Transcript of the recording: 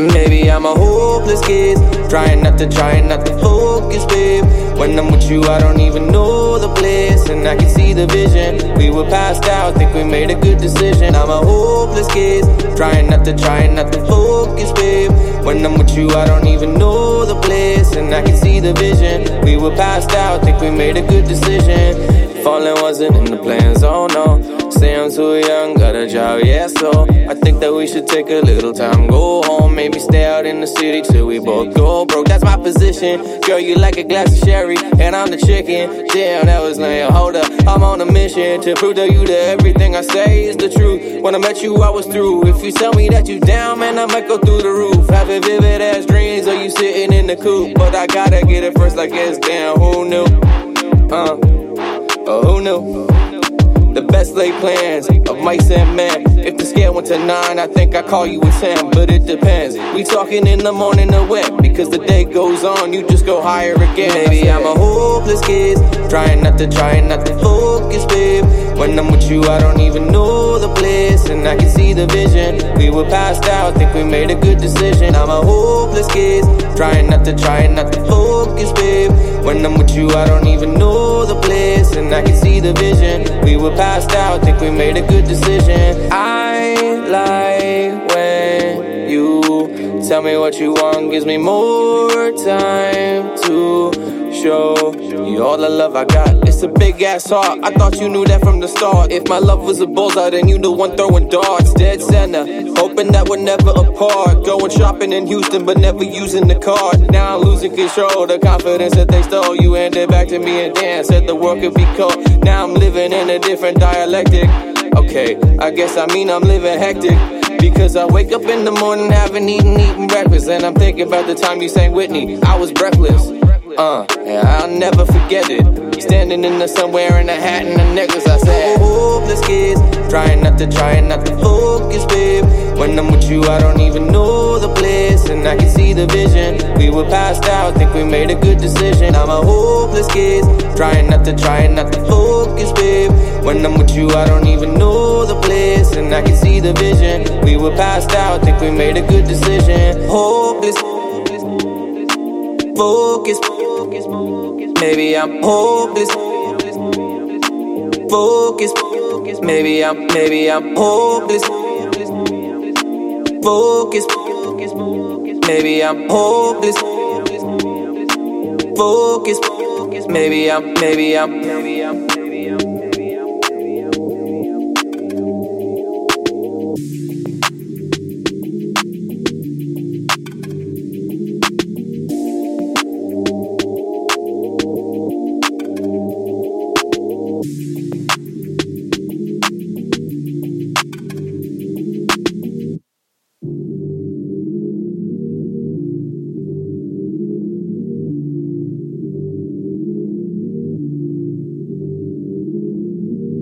Maybe I'm a hopeless kid, trying not to, trying not to focus, babe. When I'm with you, I don't even know the place, and I can see the vision. We were passed out, think we made a good decision. I'm a hopeless kid, trying not to, trying not to focus, babe. When I'm with you, I don't even know the place, and I can see the vision. We were passed out, think we made a good decision. Falling wasn't in the plans, oh no. Say I'm too young, got a job, yeah, so I think that we should take a little time, go home, maybe stay out in the city till we both go broke. That's my position. Girl, you like a glass of sherry, and I'm the chicken. Damn, that was lame. Hold up, I'm on a mission to prove to you that everything I say is the truth. When I met you, I was through. If you tell me that you down, man, I might go through the roof. Having vivid ass dreams, or you sitting in the coop. But I gotta get it first, like it's damn, who knew? Uh, oh, who knew? Best laid plans of mice and men. If the scale went to nine, I think I call you a ten, but it depends. We talking in the morning or what? Because the day goes on, you just go higher again. Maybe I'm a hopeless kid, trying not to, trying not to focus, babe. When I'm with you, I don't even know place, and I can see the vision. We were passed out, think we made a good decision. I'm a hopeless kid, trying not to, trying not to focus, babe. When I'm with you, I don't even know the place, and I can see the vision. We were passed out, think we made a good decision. I like when tell me what you want, gives me more time to show you all the love I got. It's a big ass heart. I thought you knew that from the start. If my love was a bullseye, then you the one throwing darts. Dead center, hoping that we're never apart. Going shopping in Houston, but never using the card. Now I'm losing control. The confidence that they stole, you handed back to me and Dan said the world could be cold. Now I'm living in a different dialectic. Okay, I guess I mean I'm living hectic. Because I wake up in the morning, haven't eaten, eating breakfast, and I'm thinking about the time you sang Whitney. I was breathless. Uh, and I'll never forget it. Standing in the sun wearing a hat and a necklace, I said, Hopeless kids, trying not to, trying not to focus, babe. When I'm with you, I don't even know the place, and I can see the vision. We were passed out, think we made a good decision. I'm a hopeless kid, trying not to, trying not to focus, babe. When I'm with you, I don't even know the place, and I can see the vision. We were passed out, think we made a good decision. Hopeless, focus. Maybe I'm hopeless. Focus. Maybe I'm, maybe I'm hopeless. Focus. Maybe I'm hopeless. Focus. Maybe I'm, maybe I'm, maybe I'm.